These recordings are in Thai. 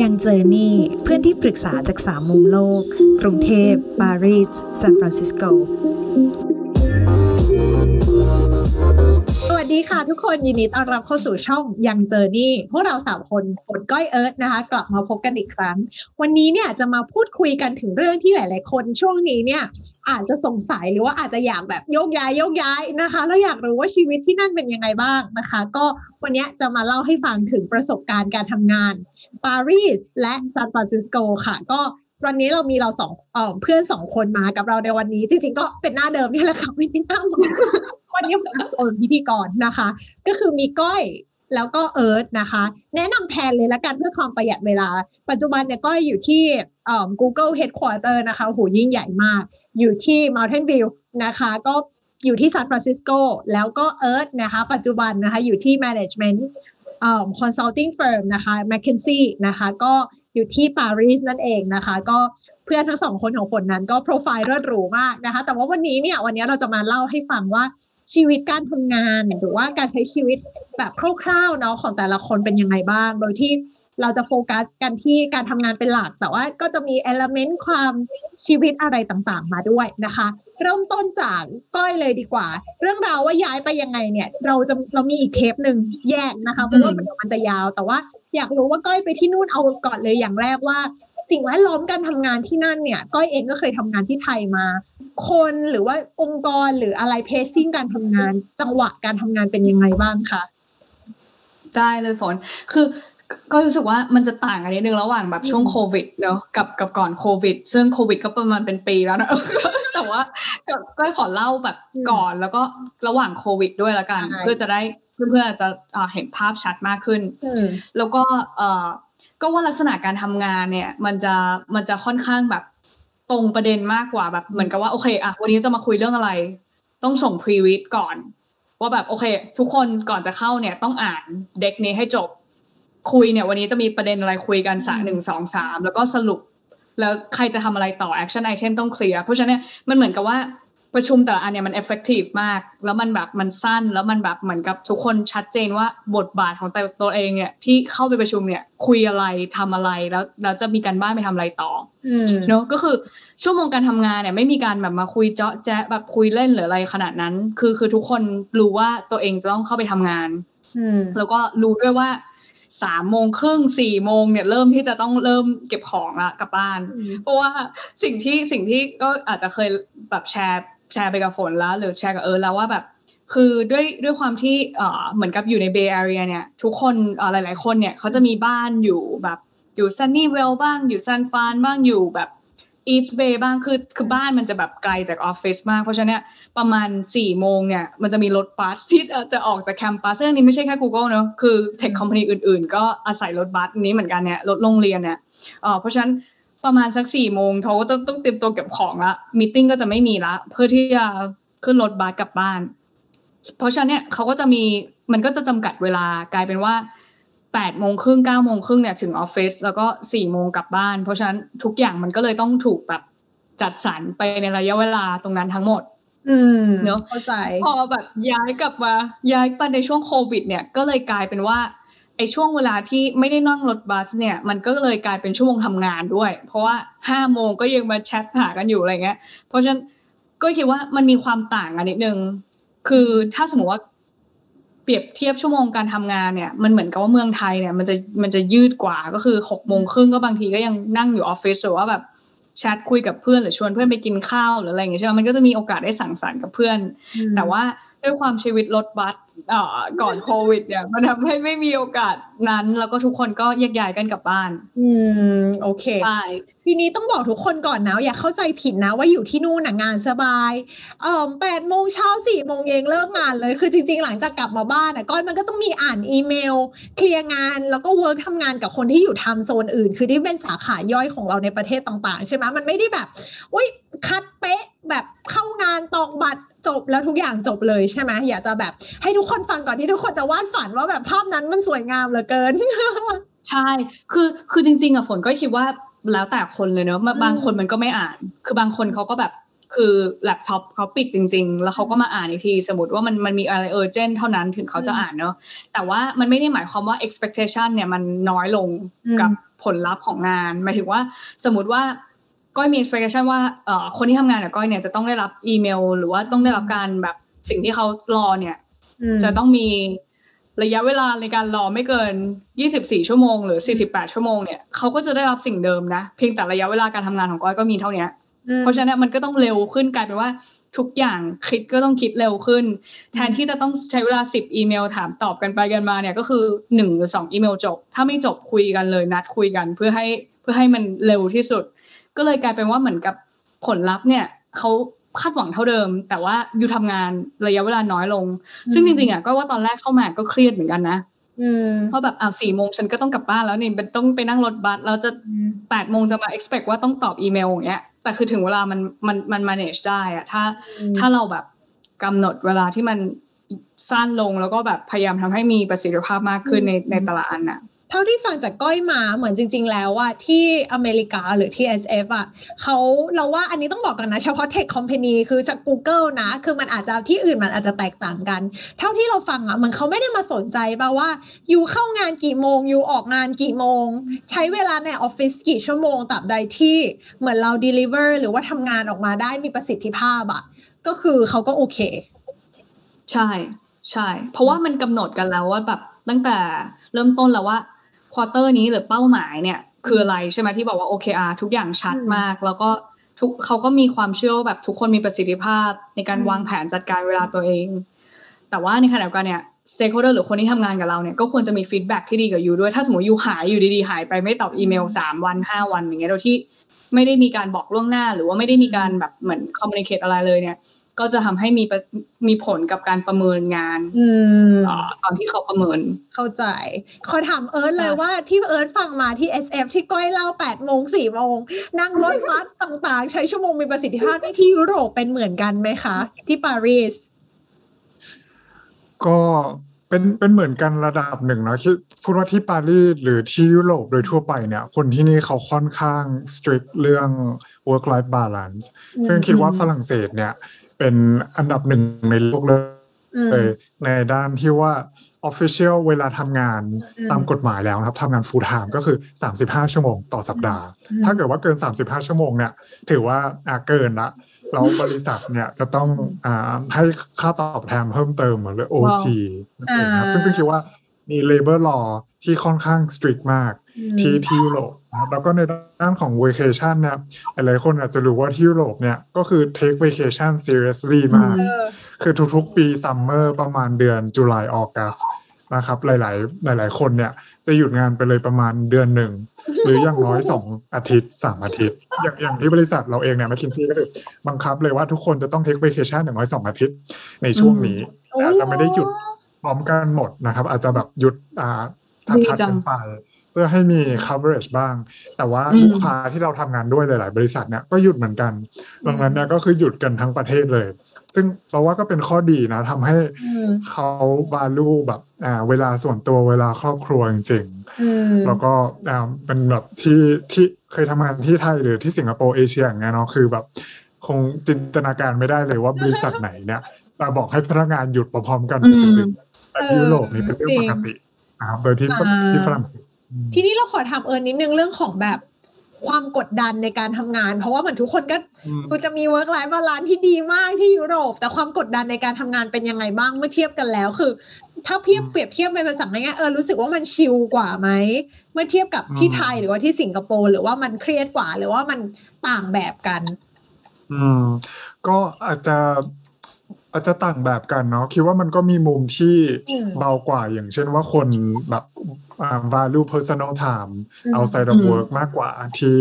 ยังเจอนี่เพื่อนที่ปรึกษาจากสามมุมโลก กรุงเทพ ปารีสซานฟรานซิสโก สวัสดีค่ะทุกคนยินดีต้อนรับเข้าสู่ช่องยังเจอนี่พวกเราสามคนฝนก้อยเอิร์ธนะคะ กลับมาพบกันอีกครั้ง วันนี้เนี่ยจะมาพูดคุยกันถึงเรื่องที่หลาย ๆ คนช่วงนี้เนี่ยอาจจะสงสัยหรือว่าอาจจะอยากแบบโยกย้ายโยกย้ายนะคะแล้วอยากรู้ว่าชีวิตที่นั่นเป็นยังไงบ้างนะคะ ก็วันนี้จะมาเล่าให้ฟังถึงประสบการณ์การทำงานปารีสและซานฟรานซิสโกค่ะ ก็วันนี้เรามีเราสองเออเพื่อนสองคนมากับเราในวันนี้ จริงๆก็เป็นหน้าเดิมนี่แหละค่ะไม่ได้หน้า วันนี้ผมเป็นพิธีกรนะคะ ก็คือมีก้อยแล้วก็เอิร์ธนะคะ แนะนำแทนเลยละกันเพื่อความประหยัดเวลา ปัจจุบันเนี่ยก้อยอยู่ที่เอ่อ Google Headquarter นะคะโหยิ่งใหญ่มาก อยู่ที่ Mountain View นะคะ ก็อยู่ที่ซานฟรานซิสโกแล้วก็เอิร์ธนะคะ ปัจจุบันนะคะ อยู่ที่ Management เอ่อ consulting firm นะคะ McKinsey นะคะ ก็อยู่ที่ปารีสนั่นเองนะคะ ก็เพื่อนทั้งสองคนของฝนนั้นก็โปรไฟล์เลิศหรูมากนะคะ แต่ว่าวันนี้เนี่ยวันนี้เราจะมาเล่าให้ฟังว่า ชีวิตการทำงานหรือว่าการใช้ชีวิตแบบคร่าวๆเนาะของแต่ละคนเป็นยังไงบ้าง โดยที่เราจะโฟกัสกันที่การทำงานเป็นหลัก แต่ว่าก็จะมี element ความชีวิตอะไรต่างๆ มาด้วยนะคะ เริ่มต้นจากก้อยเลยดีกว่า เรื่องราวว่าย้ายไปยังไงเนี่ย เราจะเรามีอีกเทปหนึ่งแยกนะคะเพราะว่ามันมันจะยาว แต่ว่าอยากรู้ว่าก้อยไปที่นู่นเอาก่อนเลยอย่างแรกว่า สิ่งแวดล้อมการทำงานที่นั่นเนี่ยก้อยเองก็เคยทำงานที่ไทยมา คนหรือว่าองค์กรหรืออะไรเพซซิ่งการทำงาน จังหวะการทำงานเป็นยังไงบ้างคะได้เลยฝนคือก็รู้สึกว่ามันจะต่างกันนิดนึงระหว่างแบบช่วงโควิดเนาะกับกับก่อนโควิด ซึ่งโควิดก็ประมาณเป็นปีแล้วนะแต่ว่าก็ก็ขอเล่าแบบก่อนแล้วก็ระหว่างโควิดด้วยละกัน เพื่อจะได้เพื่อนๆจะเห็นภาพชัดมากขึ้น แล้วก็เออ ก็ว่าลักษณะการทำงานเนี่ย มันจะมันจะค่อนข้างแบบตรงประเด็นมากกว่าแบบเหมือนกับว่าโอเคอะวันนี้จะมาคุยเรื่องอะไร ต้องส่งพรีวิทก่อน ว่าแบบโอเค ทุกคนก่อนจะเข้าเนี่ยต้องอ่านเด็กนี้ให้จบ คุยเนี่ย วันนี้จะมีประเด็นอะไรคุยกันสาหนึ่งสองสามแล้วก็สรุป แล้วใครจะทำอะไรต่อ action item ต้องเคลียร์เพราะฉะนั้นมันเหมือนกับว่า ประชุมแต่ละอันเนี่ยมัน effective มาก แล้วมันแบบมันสั้นแล้วมันแบบเหมือนกับทุกคนชัดเจนว่าบทบาทของแต่ตัวเองเนี่ยที่เข้าไปประชุมเนี่ยคุยอะไรทำอะไรแล้วแล้วจะมีการบ้านไปทำอะไรต่อเนาะก็คือชั่วโมงการทำงานเนี่ยไม่มีการแบบมาคุยเจาะแจ๊ะแบบคุยเล่นหรืออะไรขนาดนั้น คือคือทุกคนรู้ว่าตัวเองจะต้องเข้าไปทำงานแล้วก็รู้ด้วยว่าสามโมงครึ่งสี่โมงเนี่ยเริ่มที่จะต้องเริ่มเก็บของละกลับบ้าน เพราะว่าสิ่งที่สิ่งที่ก็อาจจะเคยแบบแชร์ แชร์ไปกับฝนแล้ว หรือแชร์กับเอิร์แล้วว่าแบบ คือด้วยด้วยความที่เออเหมือนกับอยู่ในเบย์แอเรียเนี่ยทุกคนเออหลาย ๆ คนเนี่ยเขาจะมีบ้านอยู่แบบอยู่ซันนี่เวลบ้างอยู่ซันฟานบ้างอยู่แบบEast Bay บ้างคือคือบ้านมันจะแบบไกลจากออฟฟิศมาก เพราะฉะนั้นประมาณ4ี่โมงเนี่ยมันจะมีรถบัสที่จะออกจาก campus ซึ่งนี้ไม่ใช่แค่ Google เนอะคือ tech company อื่นๆ ก็อาศัยรถบัสนี้เหมือนกันเนี่ยรถโรงเรียนเนี่ยเพราะฉะนั้น ประมาณสักสี่โมงเขาก็ต้องต้องเตรียมตัวเก็บของละ meeting ก็จะไม่มีละเพื่อที่จะขึ้นรถบัสกลับบ้าน เพราะฉะนั้นเนี่ยเขาก็จะมีมันก็จะจำกัดเวลากลายเป็นว่าแปดโมงครึ่งเก้าโมงครึ่งเนี่ยถึงออฟฟิศแล้วก็สี่โมงกลับบ้าน เพราะฉะนั้นทุกอย่างมันก็เลยต้องถูกแบบจัดสรรไปในระยะเวลาตรงนั้นทั้งหมดอืมเนอะเข้าใจพอแบบย้ายกลับมาย้ายไปในช่วงโควิด เนี่ยก็เลยกลายเป็นว่า ไอ้ช่วงเวลาที่ไม่ได้นั่งรถบัสเนี่ยมันก็เลยกลายเป็นชั่วโมงทำงานด้วย เพราะว่าห้าโมงก็ยังมาแชทหากันอยู่อะไรเงี้ย เพราะฉะนั้นก็คิดว่ามันมีความต่างกันนิดนึง คือถ้าสมมติว่าเปรียบเทียบชั่วโมงการทำงานเนี่ยมันเหมือนกับว่าเมืองไทยเนี่ยมันจะมันจะยืดกว่าก็คือหกโมงครึ่งก็บางทีก็ยังนั่งอยู่ออฟฟิศหรือว่าแบบแชทคุยกับเพื่อนหรือชวนเพื่อนไปกินข้าวหรืออะไรอย่างเงี้ยใช่ไหมมันก็จะมีโอกาสได้สังสรรค์กับเพื่อน แต่ว่าด้วยความชีวิตรถบัส ก่อนโควิด เนี่ย มันทำให้ไม่มีโอกาสนั้น แล้วก็ทุกคนก็แยกย้ายกันกลับบ้าน อืม โอเคใช่ทีนี้ต้องบอกทุกคนก่อนนะอย่าเข้าใจผิดนะ ว่าอยู่ที่นู่นนะงานสบาย เอ่อแปดโมงเช้าสี่โมงเย็นเลิกงานเลย คือจริง ๆ หลังจากกลับมาบ้านนะก้อยมันก็ต้องมีอ่านอีเมล เคลียร์งานแล้วก็ work ทำงานกับคนที่อยู่ time zone อื่น คือที่เป็นสาขาย่อยของเราในประเทศต่าง ๆ ใช่ไหมมันไม่ได้แบบอุ้ย cut เป๊ะแบบเข้างานตอกบัตร จบแล้วทุกอย่างจบเลยใช่ไหมอยากจะแบบให้ทุกคนฟังก่อนที่ทุกคนจะวาดฝันว่าแบบภาพนั้นมันสวยงามเหลือเกิน ใช่ คือคือจริง ๆอะฝนก็คิดว่าแล้วแต่คนเลยเนอะบางคนมันก็ไม่อ่าน คือบางคนเขาก็แบบคือแล็ปท็อปเขาปิดจริง ๆ แล้วเขาก็มาอ่านอีกที สมมติว่ามันมันมีอะไรเออเจนเท่านั้นถึงเขาจะอ่านเนาะแต่ว่ามันไม่ได้หมายความว่า expectation เนี่ยมันน้อยลงอืมกับผลลัพธ์ของงานหมายถึงว่าสมมติว่า ก้อยมี expectation ว่าเอ่อคนที่ทำงานกับก้อยเนี่ยจะต้องได้รับอีเมล หรือว่าต้องได้รับการแบบสิ่งที่เขารอเนี่ยอืมจะต้องมีระยะเวลาในการรอไม่เกิน 24 ชั่วโมง หรือ 48 ชั่วโมงเนี่ยเขาก็จะได้รับสิ่งเดิมนะ เพียงแต่ระยะเวลาการทำงานของก้อยก็มีเท่าเนี้ยอืมเพราะฉะนั้นมันก็ต้องเร็วขึ้นกลายเป็นว่าทุกอย่างคิดก็ต้องคิดเร็วขึ้น แทนที่จะต้องใช้เวลา 10 อีเมลถามตอบกันไปกันมาเนี่ย ก็คือ1หรือ2อีเมลจบ ถ้าไม่จบคุยกันเลยนัดคุยกันเพื่อให้เพื่อให้มันเร็วที่สุด ก็เลยกลายเป็นว่าเหมือนกับผลลัพธ์เนี่ยเขาคาดหวังเท่าเดิม แต่ว่าอยู่ทำงานระยะเวลาน้อยลง ซึ่งจริงๆอะก็ว่าตอนแรกเข้ามาก็เครียดเหมือนกันนะอืมเพราะแบบอ่าสี่โมงฉันก็ต้องกลับบ้านแล้วนี่เป็นต้องไปนั่งรถบัสแล้วจะอืมแปดโมงจะมา expect ว่าต้องตอบอีเมลอย่างเงี้ยแต่คือถึงเวลามันมันมัน manage ได้อะถ้าอืมถ้าเราแบบกำหนดเวลาที่มันสั้นลงแล้วก็แบบพยายามทำให้มีประสิทธิภาพมากขึ้นในในแต่ละอันอะ เท่าที่ฟังจากก้อยมาเหมือนจริง ๆ แล้วว่าที่อเมริกาหรือที่ SF อะเขาเราว่าอันนี้ต้องบอกกันนะ เฉพาะ Tech Company คือจาก Google นะ คือมันอาจจะที่อื่นมันอาจจะแตกต่างกัน เท่าที่เราฟังอะมือนเขาไม่ได้มาสนใจป่าว่าอยู่เข้างานกี่โมงอยู่ออกงานกี่โมง ใช้เวลาในออฟฟิศกี่ชั่วโมงตราบใดที่เหมือนเรา deliver หรือว่าทำงานออกมาได้มีประสิทธิภาพอะก็คือเขาก็โอเค ใช่ใช่ เพราะว่ามันกำหนดกันแล้วว่าแบบตั้งแต่เริ่มต้นแล้วว่า ควอเตอร์นี้หรือเป้าหมายเนี่ย คืออะไรใช่ไหมที่บอกว่า OKR ทุกอย่างชัดอืมมาก แล้วก็ทุกเขาก็มีความเชื่อว่าแบบทุกคนมีประสิทธิภาพในการอืมวางแผนจัดการเวลาตัวเอง แต่ว่าในขณะเดียวกันเนี่ย stakeholder หรือคนที่ทำงานกับเราเนี่ยก็ควรจะมี feedback ที่ดีกับ you ด้วย ถ้าสมมติ you หายอยู่ดีๆ หายไปไม่ตอบอีเมลสามวันห้าวันอย่างเงี้ยโดยที่ไม่ได้มีการบอกล่วงหน้า หรือว่าไม่ได้มีการแบบเหมือน communicate อะไรเลยเนี่ย ก็จะทำให้มีประมีผลกับการประเมินงาน อืมเอ่อตอนที่เขาประเมิน เข้าใจขอถามเอิร์ธเลยว่าที่เอิร์ธฟังมาที่ SF ที่ก้อยเล่า8โมง4โมงนั่งรถบัสต่างๆ ใช้ชั่วโมงมีประสิทธิภาพนี่ที่ยุโรปเป็นเหมือนกันไหมคะ ที่ปารีสก็เป็นเป็นเหมือนกันระดับหนึ่งเนาะคิดพูดว่าที่ปารีสหรือที่ยุโรปโดยทั่วไปเนี่ย คนที่นี่เขาค่อนข้าง strict เรื่อง work life balance อืมซึ่งคิดว่าฝรั่งเศสเนี่ย เป็นอันดับหนึ่งในโลกเลยอืมเลยในด้านที่ว่า official เวลาทำงานอืมตามกฎหมายแล้วนะครับทำงาน full time ก็คือ 35 ชั่วโมงต่อสัปดาห์อืมถ้าเกิดว่าเกิน 35 ชั่วโมงเนี่ย ถือว่าอ่าเกินละแล้วบริษัทเนี่ยจะต้องอ่าให้ค่าตอบแทนเพิ่มเติมเหมือนเลย OT นั่นเองครับอ่าซึ่งซึ่งคิดว่า มี labor law ที่ค่อนข้าง strict มากที่ที่ยุโรปนะครับแล้วก็ในด้านของ vacation เนี่ยหลายๆคนอาจจะรู้ว่าที่ยุโรปเนี่ยก็คือ take vacation seriously มากเออคือทุกๆ ปีซัมเมอร์ประมาณเดือนจุลายออกัสนะครับ หลายๆ หลาย ๆ คนเนี่ยจะหยุดงานไปเลยประมาณเดือนหนึ่ง หรืออย่างน้อย2อาทิตย์3อาทิตย์ อย่างอย่างที่บริษัทเราเองเนี่ยแมคคินซี่ก็คือบังคับเลยว่าทุกคนจะต้องเทค v a c a t i o n อย่างน้อย2อาทิตย์ในช่วงนี้อืมแต่อาจจะไม่ได้หยุดพ ร้อมกันหมดนะครับ อาจจะแบบหยุดอ่าทัดดีทัดจังกันไปเพื่อให้มี coverage บ้าง แต่ว่าอืมลูกค้าที่เราทำงานด้วยหลาย ๆ บริษัทเนี่ยก็หยุดเหมือนกันดังนั้นเนี่ยก็คือหยุดกันทั้งประเทศเลย ซึ่งเราว่าก็เป็นข้อดีนะทำให้อืมเขาบาลูแบบอ่าเวลาส่วนตัวเวลาครอบครัวจริงอืมๆแล้วก็อ่าเป็นแบบที่ที่เคยทำงานที่ไทยหรือที่สิงคโปร์เอเชียอย่างเงี้ยเนาะคือแบบคงจินตนาการไม่ได้เลยว่าบริษัทไหนเนี่ยแต่บอกให้พนักงานหยุดพร้อมๆกันอืมเป็นๆ แต่ที่ยุโรปนี่เป็นเรื่องปกตินะครับโดยที่อ่าที่ฝรั่งเศสทีนี้เราขอถามเอิร์ธนิดนึงเรื่องของแบบความกดดันในการทำงาน เพราะว่าเหมือนทุกคนก็อืมกูจะมี work life balance ที่ดีมากที่ยุโรป แต่ความกดดันในการทำงานเป็นยังไงบ้างเมื่อเทียบกันแล้วคือ ถ้าเทียบอืมเปรียบเทียบเป็นภาษาง่ายๆเออรู้สึกว่ามันชิลกว่าไหมเมื่อเทียบกับที่อืมไทยหรือว่าที่สิงคโปร์หรือว่ามันเครียดกว่า หรือว่ามันต่างแบบกัน อืมก็อาจจะ อาจจะต่างแบบกันเนาะคิดว่ามันก็มีมุมที่อืมเบากว่าอย่างเช่นว่าคนแบบอ่า value personal time อืม outside of อืม work มากกว่าที่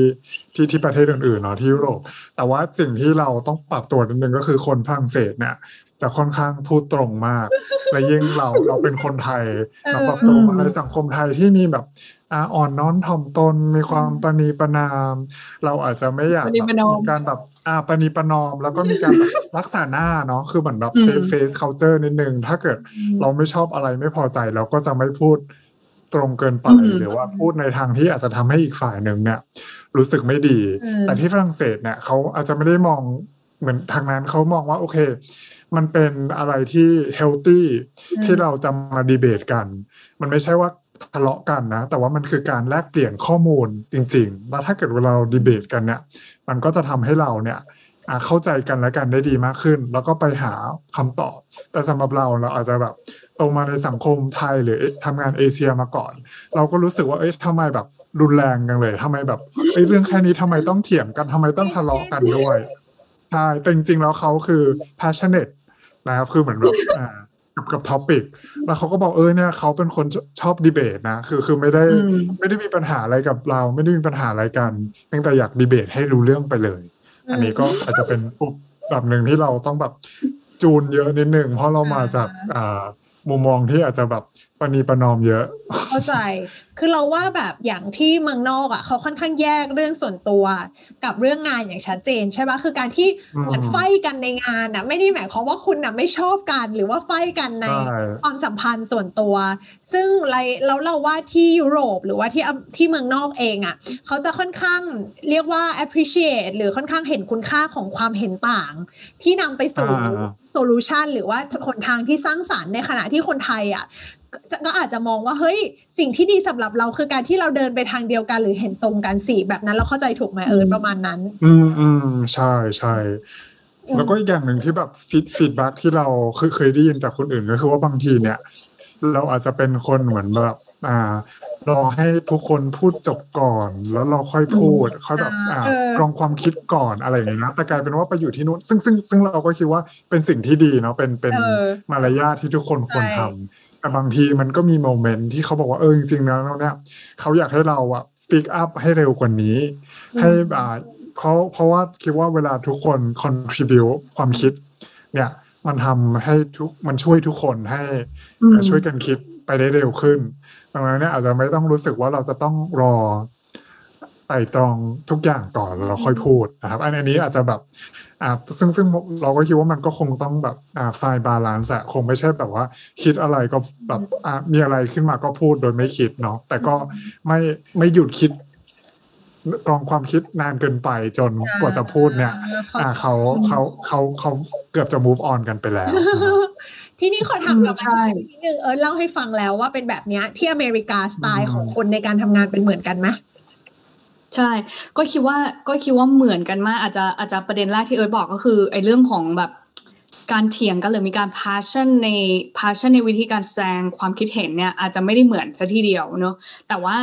ที่ที่ประเทศอื่นๆเนาะที่ยุโรป แต่ว่าสิ่งที่เราต้องปรับตัวนิดนึงก็คือคนฝรั่งเศสเนี่ยจะค่อนข้างพูดตรงมาก และยิ่งเราเราเป็นคนไทยเออเราปรับตัวมาในสังคมไทยที่มีแบบอ่าอ่อนน้อมถ่อมตนมีความประนีประนอม เราอาจจะไม่อยากประนีแบบประนอมมีการแบบ อ่าประนีประนอมแล้วก็มีการแบบรักษาหน้าเนาะคือเหมือนแบบอืม save face culture นิดนึง ถ้าเกิดเราไม่ชอบอะไรไม่พอใจเราก็จะไม่พูดตรงเกินไปอืมหรือว่าพูดในทางที่อาจจะทำให้อีกฝ่ายหนึ่งเนี่ย รู้สึกไม่ดีอืมแต่ที่ฝรั่งเศสเนี่ยเขาอาจจะไม่ได้มองเหมือนทางนั้นเขามองว่าโอเค มันเป็นอะไรที่เฮลตี้ที่เราจะมาดีเบตกัน มันไม่ใช่ว่า ทะเลาะกันนะ แต่ว่ามันคือการแลกเปลี่ยนข้อมูลจริงๆ แล้วถ้าเกิดเราดีเบตกันเนี่ย มันก็จะทำให้เราเนี่ยเข้าใจกันและกันได้ดีมากขึ้น แล้วก็ไปหาคำตอบ แต่สำหรับเราเราอาจจะแบบโตมาในสังคมไทยหรือทำงานเอเชียมาก่อน เราก็รู้สึกว่าเอ๊ะทำไมแบบรุนแรงกันเลยทำไมแบบเอ้เรื่องแค่นี้ทำไมต้องเถียงกันทำไมต้องทะเลาะกันด้วยใช่แต่จริงๆแล้วเขาคือ passionate นะครับคือเหมือนแบบอ่า กับกับ topic แล้วเขาก็บอกเออเนี่ยเขาเป็นคนชอบดีเบตนะคือคือไม่ได้อืมไม่ได้มีปัญหาอะไรกับเรา ไม่ได้มีปัญหาอะไรกันเพียงแต่อยากดีเบตให้รู้เรื่องไปเลย อันนี้ก็อาจจะเป็นปุ๊บแบบหนึ่งที่เราต้องแบบจูนเยอะนิดนึงเพราะเรามาจากอ่ามุมมองที่อาจจะแบบ ปณีประนอมเยอะ เข้าใจ คือเราว่าแบบอย่างที่เมืองนอกอะเขาค่อนข้างแยกเรื่องส่วนตัว กับเรื่องงานอย่างชัดเจนใช่ปะคือการที่อืมเหมือนไฟกันในงานอะไม่ได้หมายความว่าคุณอะไม่ชอบกัน หรือว่าไฟกันในใช่ความสัมพันธ์ส่วนตัว ซึ่งไรแล้วเราว่าที่ยุโรปหรือว่าที่อที่เมืองนอกเองอะเขาจะค่อนข้างเรียกว่า appreciate หรือค่อนข้างเห็นคุณค่าของความเห็นต่าง ที่นำไปสู่อ่า solution หรือว่าหนทางที่สร้างสรรค์ในขณะที่คนไทยอะ ก็ก็อาจจะมองว่าเฮ้ยสิ่งที่ดีสำหรับเราคือการที่เราเดินไปทางเดียวกันหรือเห็นตรงกันสิแบบนั้นเราเข้าใจถูกไหมเอิร์ธประมาณนั้น อืมอืมใช่ใช่แล้วก็อีกอย่างหนึ่งที่แบบ feed feedback ที่เราเคยเคยได้ยินจากคนอื่นก็คือว่าบางทีเนี่ย เราอาจจะเป็นคนเหมือนแบบ อ่ารอให้ทุกคนพูดจบก่อน แล้วเราค่อยพูดค่อยแบบอ่าเออกรองความคิดก่อนอะไรอย่างเงี้ยนะแต่กลายเป็นว่าไปอยู่ที่นู้นซึ่งซึ่งซึ่งเราก็คิดว่าเป็นสิ่งที่ดีเนาะเป็นเป็นเออมารยาทที่ทุกคนควรใช่ทำ แต่บางทีมันก็มีโมเมนต์ที่เขาบอกว่าเออจริงๆแล้วเนี่ยเขาอยากให้เราอะ speak up ให้เร็วกว่านี้ ให้อ่าเพราะเพราะว่าคิดว่าเวลาทุกคน contribute ความคิด เนี่ย มันทำให้ทุกมันช่วยทุกคนให้อืมช่วยกันคิดไปได้เร็วขึ้นดังนั้นเนี่ยอาจจะไม่ต้องรู้สึกว่าเราจะต้องรอ ไตร่ตรองทุกอย่างก่อนเราค่อยพูดนะครับอันอันนี้อาจจะแบบอ่าซึ่งซึ่งเราก็คิดว่ามันก็คงต้องแบบอ่า find balance อะคงไม่ใช่แบบว่า คิดอะไรก็แบบอ่ามีอะไรขึ้นมาก็พูดโดยไม่คิดเนาะแต่ก็ไม่ไม่หยุดคิดกรองความคิดนานเกินไปจนกว่าจะพูดเนี่ย อ่าเขาเขาเขาเขาเกือบจะ move on กันไปแล้วนะครับที่นี่ขอถามอืมกลับใช่ไปนิดนึงเอิญเล่าให้ฟังแล้วว่าเป็นแบบเนี้ยที่อเมริกาสไตล์ของคนในการทำงานเป็นเหมือนกันไหม ใช่ ก็คิดว่าก็คิดว่าเหมือนกันมาก อาจจะอาจจะประเด็นแรกที่เอิร์ธบอกก็คือไอ้เรื่องของแบบการเถียงกันหรือมีการ passion ใน passion ในวิธีการแสดงความคิดเห็นเนี่ยอาจจะไม่ได้เหมือนซะทีเดียวเนอะแต่ว่า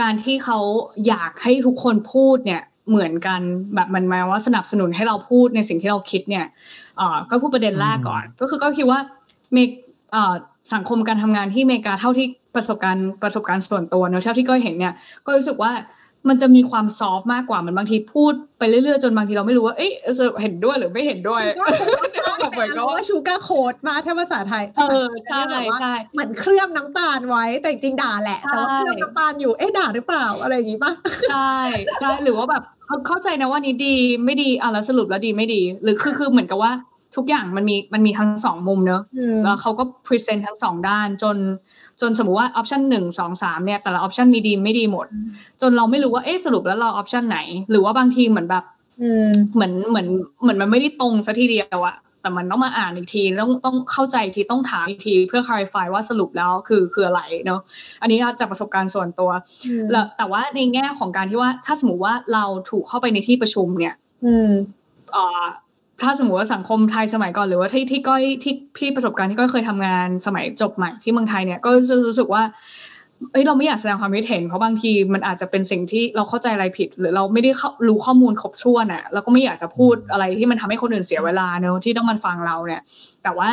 การที่เขาอยากให้ทุกคนพูดเนี่ยเหมือนกันแบบมันหมายว่าสนับสนุนให้เราพูดในสิ่งที่เราคิดเนี่ยเอ่อก็พูดประเด็นแรกก่อน ก็คือก็คิดว่าเมกเอ่อสังคมการทำงานที่อเมริกาเท่าที่ประสบการณ์ประสบการณ์ส่วนตัวเนอะเท่าที่ก็เห็นเนี่ยก็รู้สึกว่า มันจะมีความซอฟต์มากกว่ามันบางทีพูดไปเรื่อยๆจนบางทีเราไม่รู้ว่าเอ๊ะสรุปเห็นด้วยหรือไม่เห็นด้วยแบบเหมือนกับว่าว่าชูการ์โคดมาถ้าภาษาไทยเออใช่แบบว่าใช่เหมือนเคลือบน้ำตาลไว้แต่จริงๆด่าแหละ แต่ว่าใช่เคลือบน้ำตาลอยู่เอ๊ะด่าหรือเปล่าอะไรอย่างงี้ป่ะใช่ใช่หรือว่าแบบเออเข้าใจนะว่านี้ดีไม่ดีอะแล้วสรุปแล้วดีไม่ดี หรือคือคือเหมือนกับว่าทุกอย่างมันมีมันมีทั้งสองมุมเนอะแล้วเขาก็ present ทั้งสองด้านจน จนสมมุติว่า option หนึ่งสองสามเนี่ยแต่ละ option มีดีไม่ดีหมด จนเราไม่รู้ว่าเอ๊ะสรุปแล้วเรา option ไหน หรือว่าบางทีเหมือนแบบอืมเหมือนเหมือนเหมือนมันไม่ได้ตรงซะทีเดียวอะแต่มันต้องมาอ่านอีกทีต้องต้องเข้าใจอีกทีต้องถามอีกทีเพื่อ clarify ว่าสรุปแล้วคือคืออะไรเนาะอันนี้จากประสบการณ์ส่วนตัวแล้วแต่ว่าในแง่ของการที่ว่าถ้าสมมติว่าเราถูกเข้าไปในที่ประชุมเนี่ย อืมเอ่อ ถ้าสมมติว่าสังคมไทยสมัยก่อนหรือว่าที่ที่ก้อยที่พี่ประสบการณ์ที่ก้อยเคยทำงานสมัยจบใหม่ที่เมืองไทยเนี่ยก็จะรู้สึกว่าเอ้ยเราไม่อยากแสดงความคิดเห็นเพราะบางทีมันอาจจะเป็นสิ่งที่เราเข้าใจอะไรผิด หรือเราไม่ได้เขารู้ข้อมูลครบถ้วนอะเราก็ไม่อยากจะพูดอะไรที่มันทำให้คนอื่นเสียเวลาเนอะที่ต้องมันฟังเราเนี่ย แต่ว่า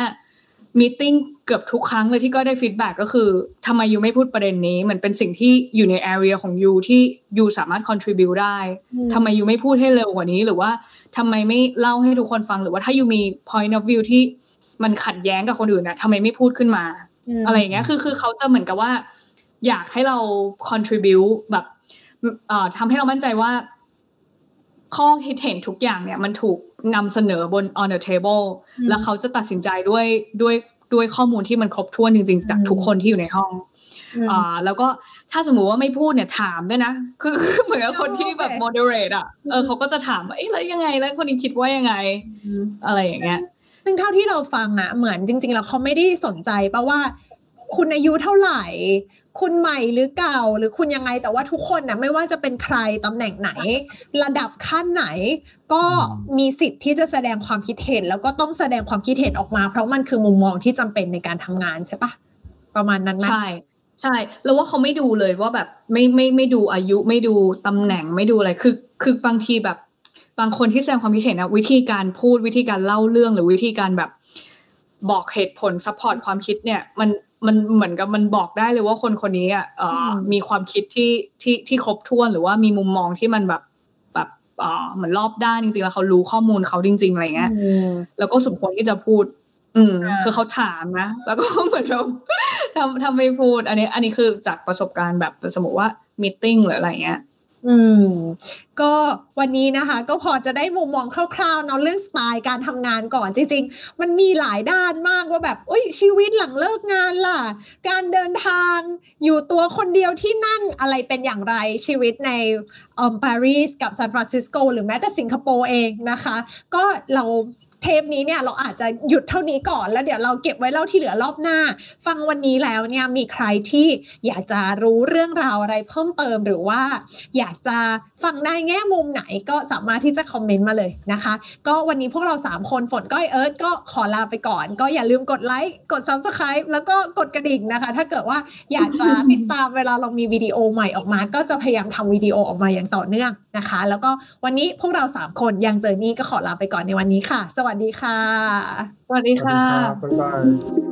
meeting เกือบทุกครั้งเลยที่ก็ได้ feedback ก็คือทำไม you ไม่พูดประเด็นนี้มันเป็นสิ่งที่อยู่ใน area ของยูที่ยูสามารถ contribu ได้อืมทำไม you ไม่พูดให้เร็วกว่านี้ หรือว่าทำไมไม่เล่าให้ทุกคนฟังหรือว่าถ้า you มี point of view ที่มันขัดแย้งกับคนอื่นนะทำไมไม่พูดขึ้นมา อะไรอย่างเงี้ยคือคือเขาจะเหมือนกับว่า อยากให้เรา contribute แบบเอ่อทำให้เรามั่นใจว่า ข้อคิดเห็นทุกอย่างเนี่ยมันถูกนำเสนอบน on the table อืมแล้วเขาจะตัดสินใจด้วยด้วยด้วยข้อมูลที่มันครบถ้วนจริงๆ จากทุกคนที่อยู่ในห้องอืมอ่าแล้วก็ถ้าสมมุติว่าไม่พูดเนี่ยถามด้วยนะ คือคือเหมือนกับคนที่แบบโอเค moderate อะเออเขาก็จะถามว่าเอ๊ะแล้วยังไงแล้วคนนี้คิดว่ายังไง อะไรอย่างเงี้ย ซึ่งเท่าที่เราฟังอะเหมือนจริง ๆ แล้วเขาไม่ได้สนใจปะว่า คุณอายุเท่าไหร่ คุณใหม่หรือเก่าหรือคุณยังไงแต่ว่าทุกคนนะไม่ว่าจะเป็นใครตำแหน่งไหน ระดับขั้นไหน ก็มีสิทธิ์ที่จะแสดงความคิดเห็น แล้วก็ต้องแสดงความคิดเห็นออกมา เพราะมันคือมุมมองที่จำเป็นในการทำงานใช่ปะประมาณนั้นไหมใช่ใช่แล้วว่าเขาไม่ดูเลยว่าแบบไม่ไม่ไม่ดูอายุไม่ดูตำแหน่งไม่ดูอะไรคือ คือบางทีแบบ บางคนที่แสดงความคิดเห็นนะวิธีการพูดวิธีการเล่าเรื่องหรือวิธีการแบบบอกเหตุผล support ความคิดเนี่ย มัน มันเหมือนกับมันบอกได้เลยว่าคนคนนี้อะเอ่ออมมีความคิดที่ที่ที่ครบถ้วนหรือว่ามีมุมมองที่มันแบบแบบเอ่อเหมือนรอบด้านจริงๆแล้วเขารู้ข้อมูลเขาจริง ๆอะไรเงี้ยอืมแล้วก็สมควรที่จะพูด อืมอ่าคือเขาถามนะแล้วก็เหมือนแบบทำทำไม่พูด อันนี้ อันนี้คือจากประสบการณ์แบบสมมติว่ามีติ้งหรืออะไรเงี้ย อืม ก็วันนี้นะคะ ก็พอจะได้มุมมองคร่าวๆเนาะเรื่องสไตล์การทำงานก่อนจริง ๆ มันมีหลายด้านมากว่าแบบอุ้ยชีวิตหลังเลิกงานล่ะ การเดินทางอยู่ตัวคนเดียวที่นั่นอะไรเป็นอย่างไรชีวิตในเอ่อปารีสกับซานฟรานซิสโกหรือแม้แต่สิงคโปร์เองนะคะ ก็เรา เทปนี้เนี่ยเราอาจจะหยุดเท่านี้ก่อนแล้วเดี๋ยวเราเก็บไว้เล่าที่เหลือรอบหน้า ฟังวันนี้แล้วเนี่ยมีใครที่อยากจะรู้เรื่องราวอะไรเพิ่มเติมหรือว่า อยากจะฟังในแง่มุมไหนก็สามารถที่จะคอมเมนต์มาเลยนะคะ ก็วันนี้พวกเรา 3 คนฝนก้อยเอิร์ธก็ขอลาไปก่อน ก็อย่าลืมกดไลค์กด Subscribe แล้วก็กดกระดิ่งนะคะ ถ้าเกิดว่าอยากจะติดตามเวลาเรามีวิดีโอใหม่ออกมา ก็จะพยายามทำวิดีโอออกมาอย่างต่อเนื่อง นะคะ แล้วก็วันนี้พวกเรา 3 คนยังเจอนี่ก็ขอลาไปก่อนในวันนี้ค่ะ สวัสดีค่ะ สวัสดีสวัสดีค่ะครับบ๊ายบาย